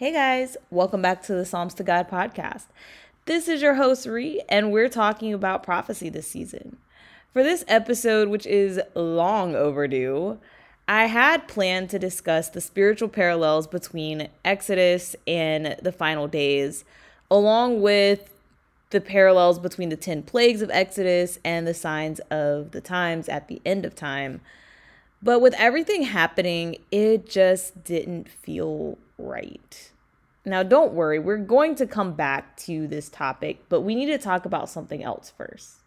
Hey guys, welcome back to the Psalms to God podcast. This is your host, Ree, and we're talking about prophecy this season. For this episode, which is long overdue, I had planned to discuss the spiritual parallels between Exodus and the final days, along with the parallels between the 10 plagues of Exodus and the signs of the times at the end of time. But with everything happening, it just didn't feel right. Now, don't worry, we're going to come back to this topic, but we need to talk about something else first.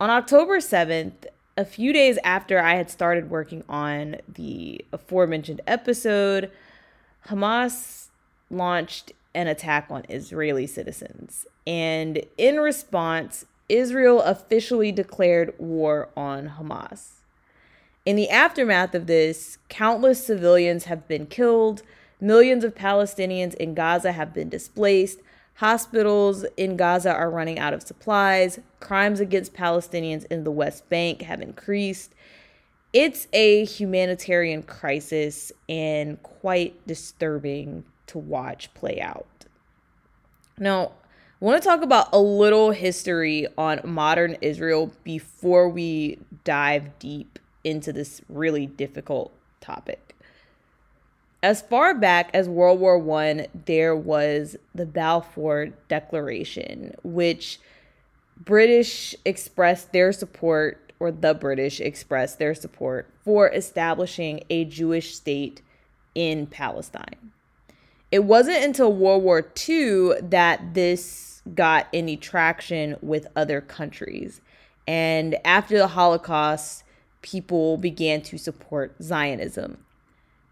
On October 7th, a few days after I had started working on the aforementioned episode, Hamas launched an attack on Israeli citizens. And in response, Israel officially declared war on Hamas. In the aftermath of this, countless civilians have been killed, millions of Palestinians in Gaza have been displaced, hospitals in Gaza are running out of supplies, crimes against Palestinians in the West Bank have increased. It's a humanitarian crisis and quite disturbing to watch play out. Now, I want to talk about a little history on modern Israel before we dive deep into this really difficult topic. As far back as World War One, there was the Balfour Declaration, which British expressed their support, or the British expressed their support for establishing a Jewish state in Palestine. It wasn't until World War II that this got any traction with other countries. And after the Holocaust, people began to support Zionism.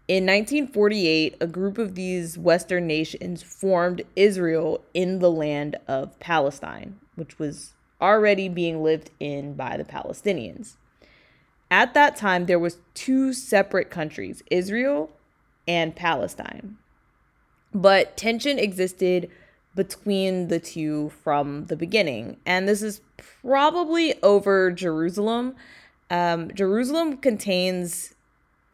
In 1948, a group of these Western nations formed Israel in the land of Palestine, which was already being lived in by the Palestinians. At that time, there was two separate countries, Israel and Palestine. But tension existed between the two from the beginning, and this is probably over Jerusalem um, Jerusalem contains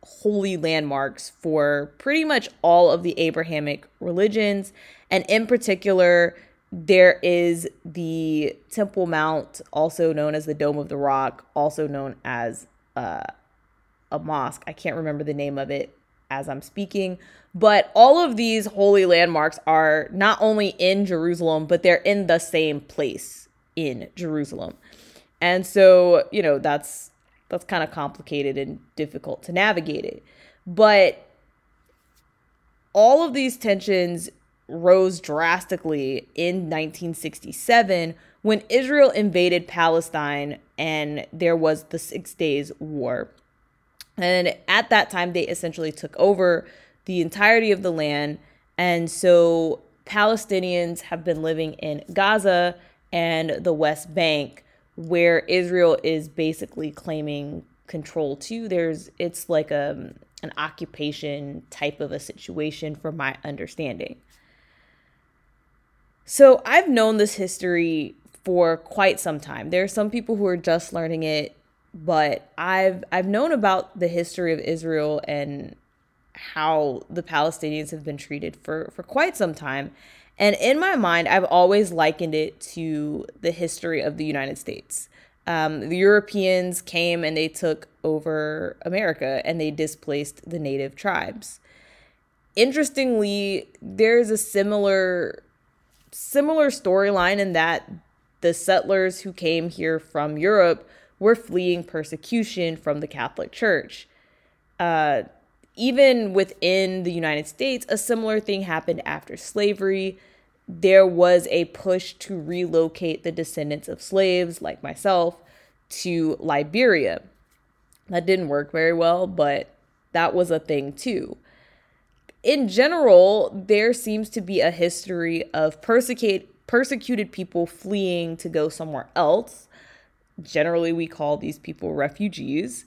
holy landmarks for pretty much all of the Abrahamic religions. And in particular, there is the Temple Mount, also known as the Dome of the Rock, also known as uh, a mosque. I can't remember the name of it as I'm speaking. But all of these holy landmarks are not only in Jerusalem, but they're in the same place in Jerusalem. And so, you know, that's that's kind of complicated and difficult to navigate it. But all of these tensions rose drastically in 1967 when Israel invaded Palestine and there was the Six Days War. And at that time, they essentially took over the entirety of the land. And so Palestinians have been living in Gaza and the West Bank where Israel is basically claiming control too. There's it's like a um, an occupation type of a situation from my understanding. So I've known this history for quite some time. There are some people who are just learning it, but I've I've known about the history of Israel and how the Palestinians have been treated for for quite some time. And in my mind, I've always likened it to the history of the United States. Um, the Europeans came and they took over America and they displaced the native tribes. Interestingly, there's a similar similar storyline in that the settlers who came here from Europe were fleeing persecution from the Catholic Church. Uh, even within the United States, a similar thing happened after slavery. There was a push to relocate the descendants of slaves, like myself, to Liberia. That didn't work very well, but that was a thing too. In general, there seems to be a history of persecute, persecuted people fleeing to go somewhere else. Generally, we call these people refugees.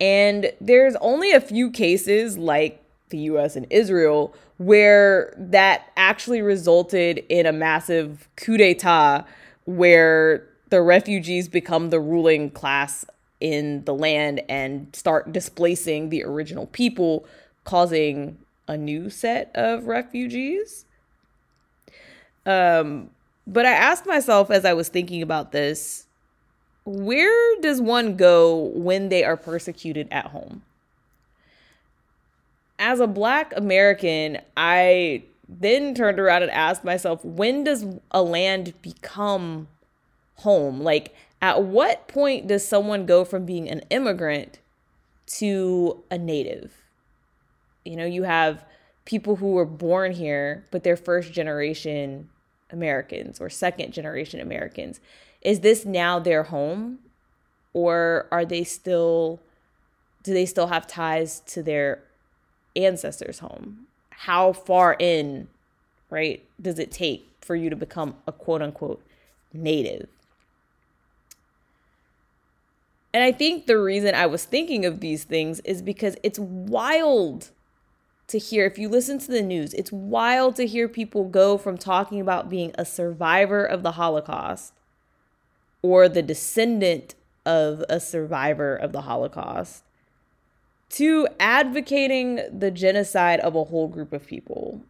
And there's only a few cases like the US and Israel where that actually resulted in a massive coup d'etat where the refugees become the ruling class in the land and start displacing the original people, causing a new set of refugees. Um, but I asked myself as I was thinking about this where does one go when they are persecuted at home? As a Black American, I then turned around and asked myself, when does a land become home? Like, at what point does someone go from being an immigrant to a native? You know, you have people who were born here, but they're first generation Americans or second generation Americans. Is this now their home? Or are they still, do they still have ties to their ancestors' home? How far in, right, does it take for you to become a quote unquote native? And I think the reason I was thinking of these things is because it's wild to hear, if you listen to the news, it's wild to hear people go from talking about being a survivor of the Holocaust or the descendant of a survivor of the Holocaust to advocating the genocide of a whole group of people.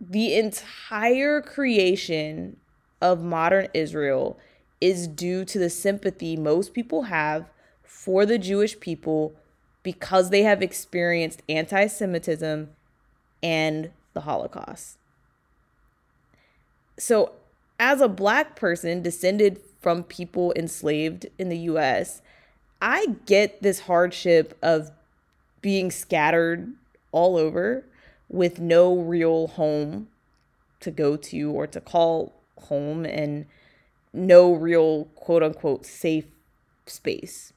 The entire creation of modern Israel is due to the sympathy most people have for the Jewish people because they have experienced anti Semitism and the Holocaust. So, as a Black person descended from people enslaved in the US, I get this hardship of being scattered all over with no real home to go to or to call home and no real quote unquote safe space.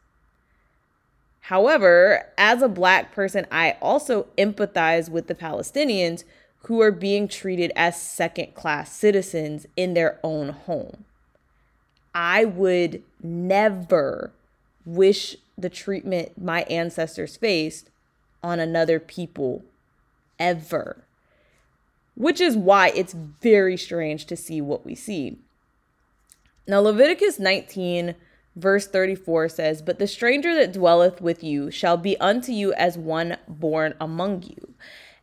However, as a black person, I also empathize with the Palestinians who are being treated as second class citizens in their own home. I would never wish the treatment my ancestors faced on another people ever. Which is why it's very strange to see what we see. Now, Leviticus 19 Verse 34 says, But the stranger that dwelleth with you shall be unto you as one born among you,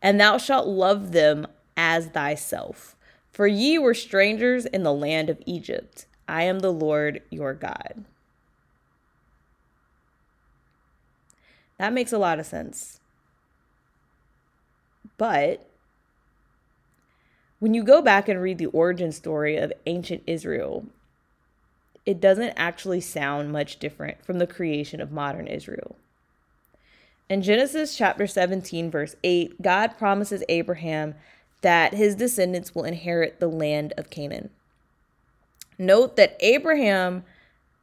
and thou shalt love them as thyself. For ye were strangers in the land of Egypt. I am the Lord your God. That makes a lot of sense. But when you go back and read the origin story of ancient Israel, it doesn't actually sound much different from the creation of modern Israel. In Genesis chapter 17, verse 8, God promises Abraham that his descendants will inherit the land of Canaan. Note that Abraham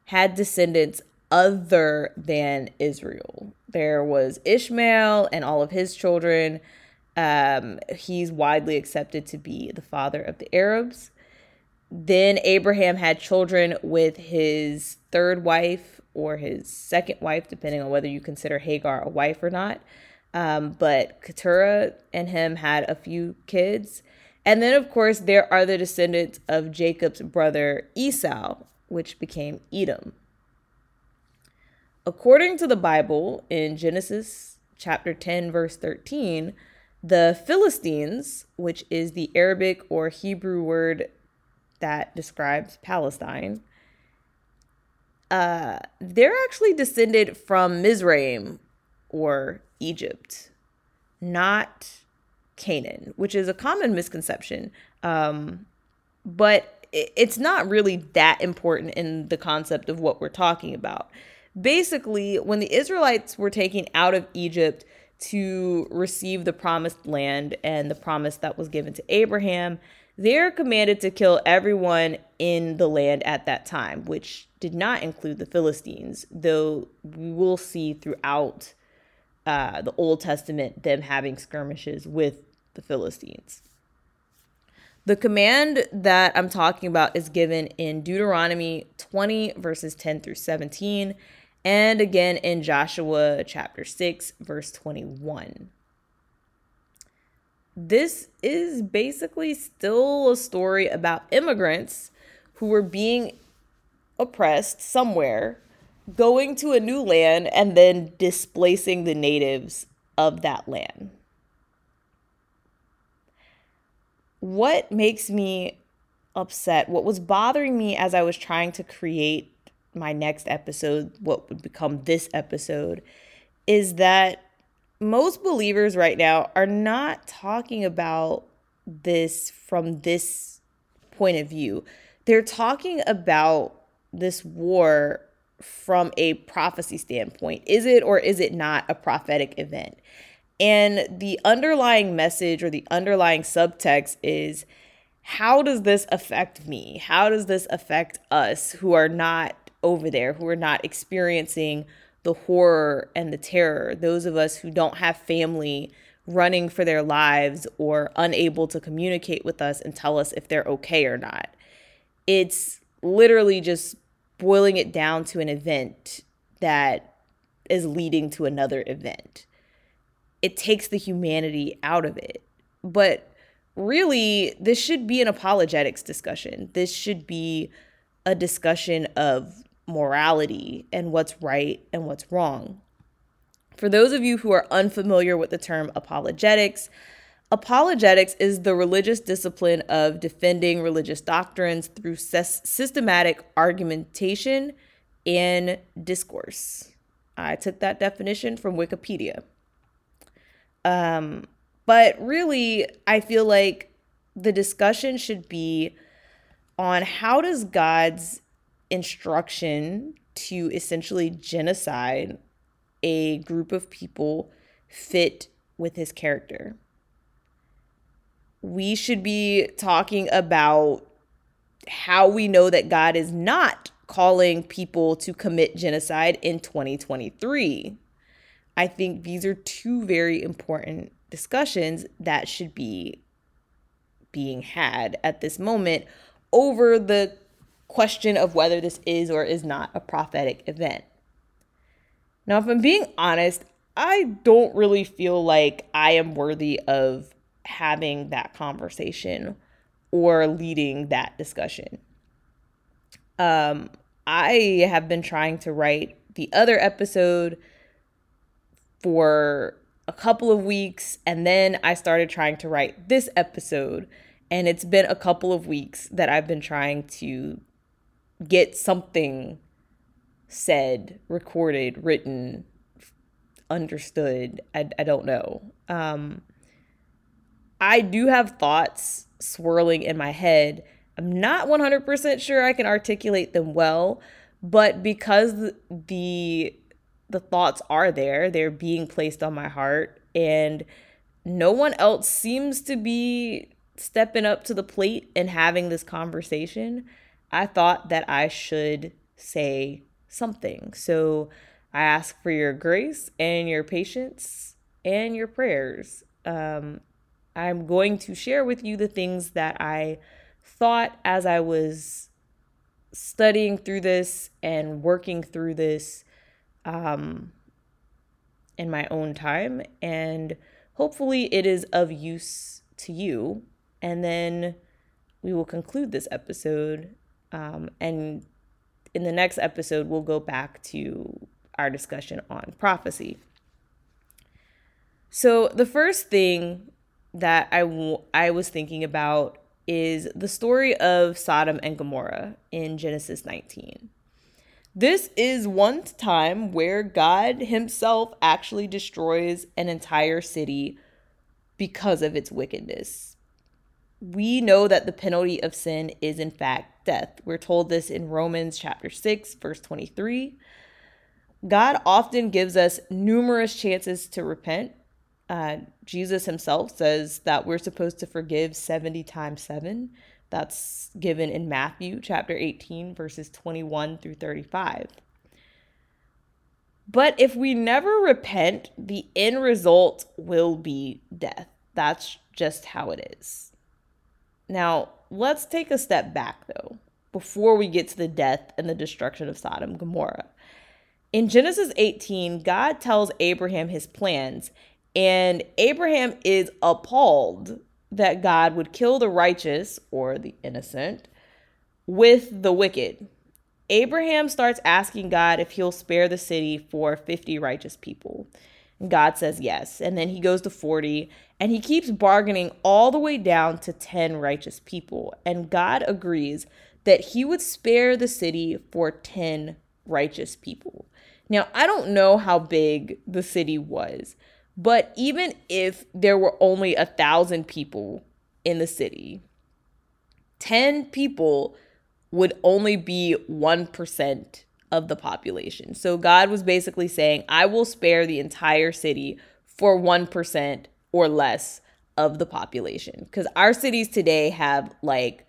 had descendants other than Israel. There was Ishmael and all of his children. Um, he's widely accepted to be the father of the Arabs. Then Abraham had children with his third wife or his second wife, depending on whether you consider Hagar a wife or not. Um, but Keturah and him had a few kids. And then, of course, there are the descendants of Jacob's brother Esau, which became Edom. According to the Bible, in Genesis chapter 10, verse 13, the Philistines, which is the Arabic or Hebrew word that describes Palestine, uh, they're actually descended from Mizraim or Egypt, not Canaan, which is a common misconception. Um, but it's not really that important in the concept of what we're talking about. Basically, when the Israelites were taken out of Egypt to receive the promised land and the promise that was given to Abraham, they're commanded to kill everyone in the land at that time, which did not include the Philistines, though we will see throughout uh, the Old Testament them having skirmishes with the Philistines. The command that I'm talking about is given in Deuteronomy 20, verses 10 through 17, and again in Joshua chapter 6, verse 21 this is basically still a story about immigrants who were being oppressed somewhere, going to a new land, and then displacing the natives of that land. What makes me upset, what was bothering me as I was trying to create my next episode, what would become this episode, is that most believers right now are not talking about this from this point of view. They're talking about this war from a prophecy standpoint. Is it or is it not a prophetic event? And the underlying message or the underlying subtext is how does this affect me? How does this affect us who are not over there, who are not experiencing the horror and the terror? Those of us who don't have family running for their lives or unable to communicate with us and tell us if they're okay or not. It's literally just boiling it down to an event that is leading to another event. It takes the humanity out of it. But really, this should be an apologetics discussion. This should be a discussion of morality and what's right and what's wrong. For those of you who are unfamiliar with the term apologetics, apologetics is the religious discipline of defending religious doctrines through systematic argumentation and discourse. I took that definition from Wikipedia. Um, but really, I feel like the discussion should be on how does God's instruction to essentially genocide a group of people fit with his character. We should be talking about how we know that God is not calling people to commit genocide in 2023. I think these are two very important discussions that should be being had at this moment over the question of whether this is or is not a prophetic event. Now, if I'm being honest, I don't really feel like I am worthy of having that conversation or leading that discussion. Um, I have been trying to write the other episode for a couple of weeks, and then I started trying to write this episode. And it's been a couple of weeks that I've been trying to get something said, recorded, written, understood. I, I don't know. Um, I do have thoughts swirling in my head. I'm not 100% sure I can articulate them well, but because the the thoughts are there, they're being placed on my heart and no one else seems to be stepping up to the plate and having this conversation. I thought that I should say something. So I ask for your grace and your patience and your prayers. Um, I'm going to share with you the things that I thought as I was studying through this and working through this um, in my own time. And hopefully, it is of use to you. And then we will conclude this episode um, and in the next episode, we'll go back to our discussion on prophecy. So, the first thing that I, w- I was thinking about is the story of Sodom and Gomorrah in Genesis 19. This is one time where God Himself actually destroys an entire city because of its wickedness. We know that the penalty of sin is, in fact, death. We're told this in Romans chapter 6, verse 23. God often gives us numerous chances to repent. Uh, Jesus himself says that we're supposed to forgive 70 times 7. That's given in Matthew chapter 18, verses 21 through 35. But if we never repent, the end result will be death. That's just how it is. Now, let's take a step back though, before we get to the death and the destruction of Sodom and Gomorrah. In Genesis 18, God tells Abraham his plans, and Abraham is appalled that God would kill the righteous or the innocent with the wicked. Abraham starts asking God if he'll spare the city for 50 righteous people. God says yes. And then he goes to 40 and he keeps bargaining all the way down to 10 righteous people. And God agrees that he would spare the city for 10 righteous people. Now, I don't know how big the city was, but even if there were only a thousand people in the city, 10 people would only be 1% of the population. So God was basically saying, I will spare the entire city for 1% or less of the population. Because our cities today have like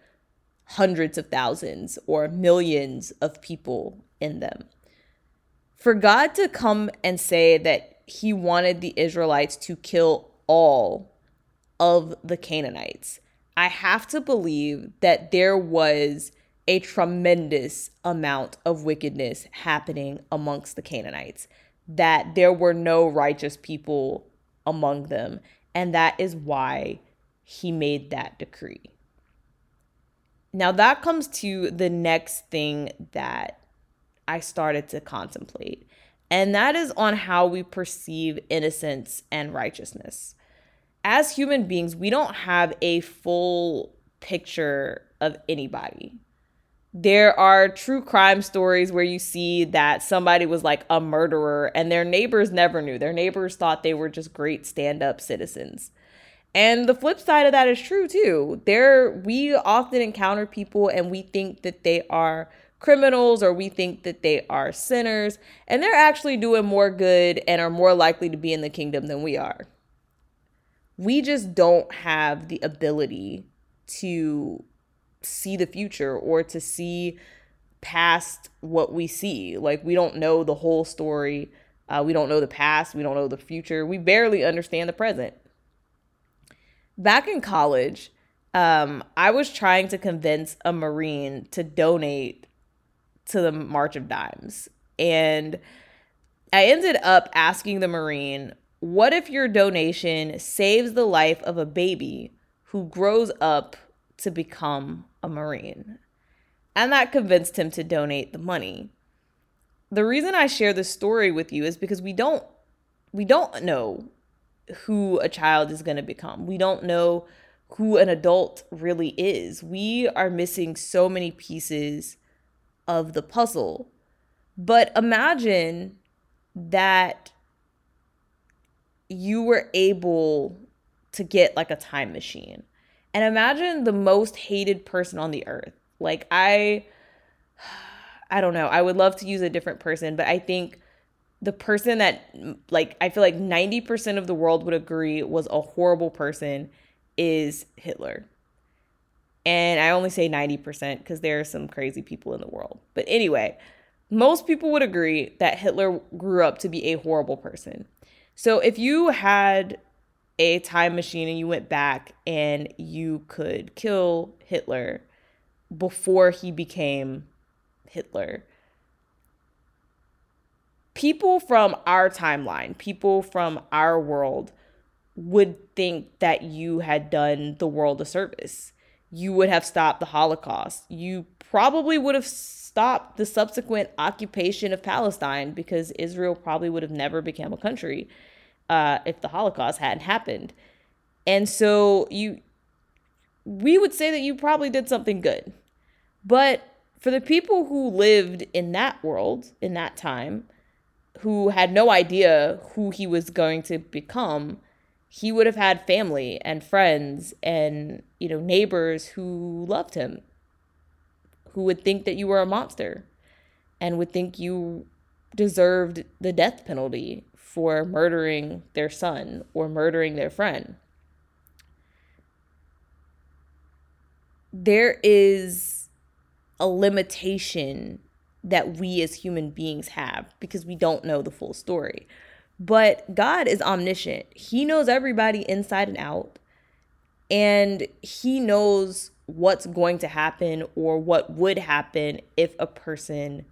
hundreds of thousands or millions of people in them. For God to come and say that he wanted the Israelites to kill all of the Canaanites, I have to believe that there was a tremendous amount of wickedness happening amongst the Canaanites, that there were no righteous people among them. And that is why he made that decree. Now, that comes to the next thing that I started to contemplate, and that is on how we perceive innocence and righteousness. As human beings, we don't have a full picture of anybody there are true crime stories where you see that somebody was like a murderer and their neighbors never knew. Their neighbors thought they were just great stand-up citizens. And the flip side of that is true too. There we often encounter people and we think that they are criminals or we think that they are sinners and they're actually doing more good and are more likely to be in the kingdom than we are. We just don't have the ability to see the future or to see past what we see. Like we don't know the whole story. Uh, we don't know the past. We don't know the future. We barely understand the present. Back in college, um, I was trying to convince a Marine to donate to the March of Dimes. And I ended up asking the Marine, what if your donation saves the life of a baby who grows up to become a Marine. And that convinced him to donate the money. The reason I share this story with you is because we don't we don't know who a child is going to become. We don't know who an adult really is. We are missing so many pieces of the puzzle. But imagine that you were able to get like a time machine and imagine the most hated person on the earth. Like I I don't know. I would love to use a different person, but I think the person that like I feel like 90% of the world would agree was a horrible person is Hitler. And I only say 90% because there are some crazy people in the world. But anyway, most people would agree that Hitler grew up to be a horrible person. So if you had a time machine and you went back and you could kill Hitler before he became Hitler. People from our timeline, people from our world would think that you had done the world a service. You would have stopped the Holocaust. You probably would have stopped the subsequent occupation of Palestine because Israel probably would have never become a country uh, if the Holocaust hadn't happened. And so you, we would say that you probably did something good. But for the people who lived in that world, in that time, who had no idea who he was going to become, he would have had family and friends and, you know, neighbors who loved him, who would think that you were a monster and would think you deserved the death penalty for murdering their son or murdering their friend. There is a limitation that we as human beings have because we don't know the full story. But God is omniscient, He knows everybody inside and out, and He knows what's going to happen or what would happen if a person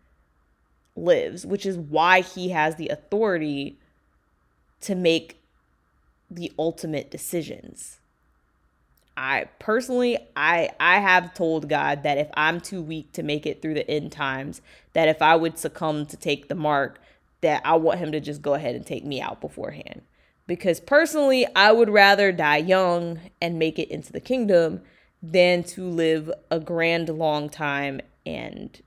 lives, which is why He has the authority to make the ultimate decisions. I personally I I have told God that if I'm too weak to make it through the end times, that if I would succumb to take the mark, that I want him to just go ahead and take me out beforehand. Because personally, I would rather die young and make it into the kingdom than to live a grand long time and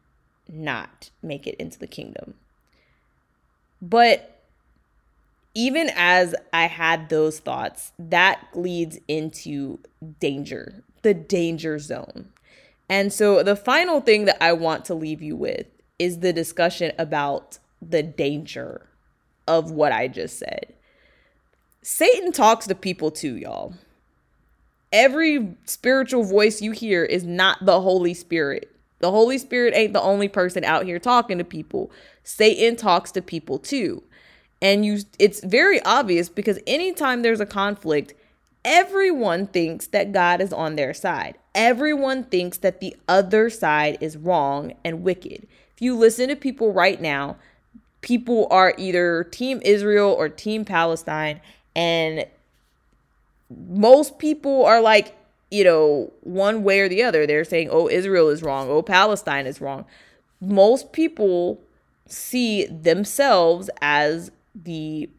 not make it into the kingdom. But even as I had those thoughts, that leads into danger, the danger zone. And so the final thing that I want to leave you with is the discussion about the danger of what I just said. Satan talks to people too, y'all every spiritual voice you hear is not the Holy Spirit. The Holy Spirit ain't the only person out here talking to people. Satan talks to people too. And you it's very obvious because anytime there's a conflict, everyone thinks that God is on their side. Everyone thinks that the other side is wrong and wicked. If you listen to people right now, people are either team Israel or team Palestine and most people are like, you know, one way or the other. They're saying, oh, Israel is wrong. Oh, Palestine is wrong. Most people see themselves as the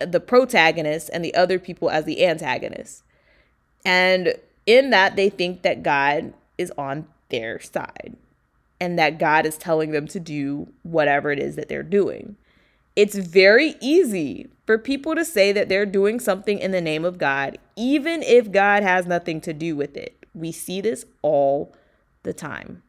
the protagonist and the other people as the antagonists. And in that they think that God is on their side and that God is telling them to do whatever it is that they're doing. It's very easy for people to say that they're doing something in the name of God, even if God has nothing to do with it. We see this all the time.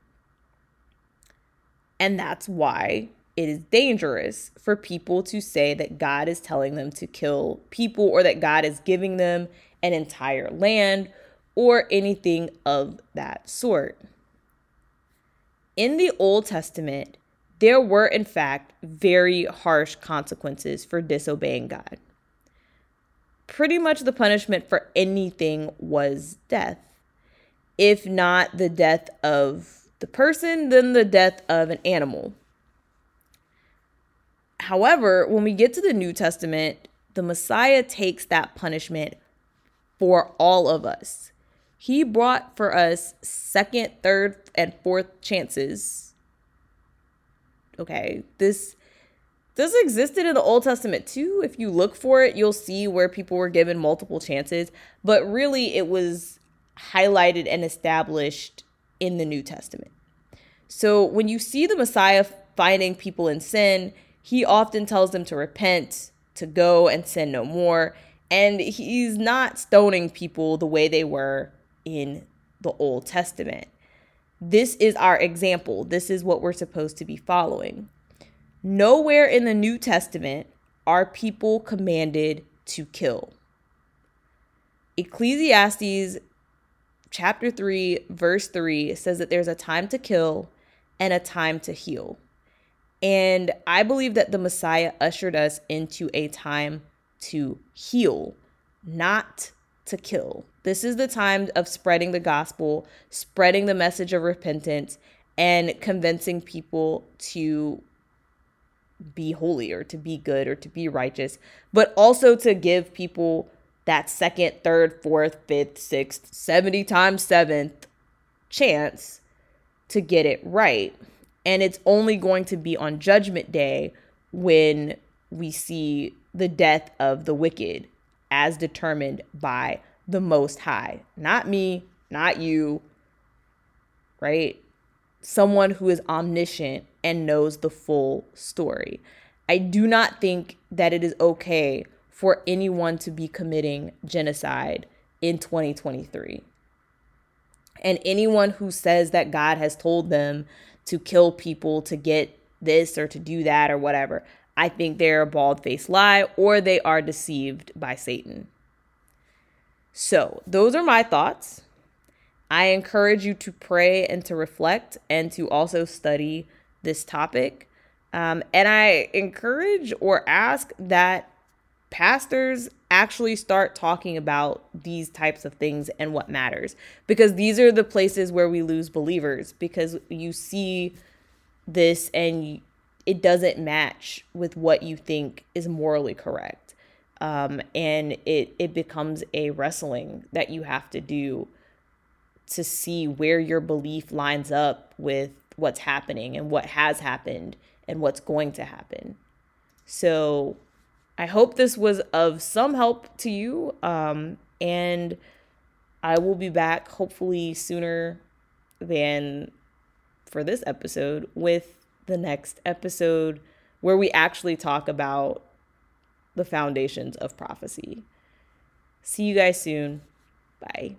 And that's why it is dangerous for people to say that God is telling them to kill people or that God is giving them an entire land or anything of that sort. In the Old Testament, there were, in fact, very harsh consequences for disobeying God. Pretty much the punishment for anything was death. If not the death of the person, then the death of an animal. However, when we get to the New Testament, the Messiah takes that punishment for all of us. He brought for us second, third, and fourth chances okay, this this existed in the Old Testament too. If you look for it, you'll see where people were given multiple chances, but really it was highlighted and established in the New Testament. So when you see the Messiah finding people in sin, he often tells them to repent, to go and sin no more. And he's not stoning people the way they were in the Old Testament. This is our example. This is what we're supposed to be following. Nowhere in the New Testament are people commanded to kill. Ecclesiastes chapter 3, verse 3 says that there's a time to kill and a time to heal. And I believe that the Messiah ushered us into a time to heal, not to kill. This is the time of spreading the gospel, spreading the message of repentance, and convincing people to be holy or to be good or to be righteous, but also to give people that second, third, fourth, fifth, sixth, 70 times seventh chance to get it right. And it's only going to be on Judgment Day when we see the death of the wicked as determined by the Most High. Not me, not you, right? Someone who is omniscient and knows the full story. I do not think that it is okay for anyone to be committing genocide in 2023. And anyone who says that God has told them to kill people to get this or to do that or whatever, I think they're a bald faced lie or they are deceived by Satan. So, those are my thoughts. I encourage you to pray and to reflect and to also study this topic. Um, and I encourage or ask that pastors actually start talking about these types of things and what matters because these are the places where we lose believers because you see this and it doesn't match with what you think is morally correct. Um, and it it becomes a wrestling that you have to do to see where your belief lines up with what's happening and what has happened and what's going to happen. So I hope this was of some help to you. Um, and I will be back hopefully sooner than for this episode with the next episode where we actually talk about the foundations of prophecy. See you guys soon. Bye.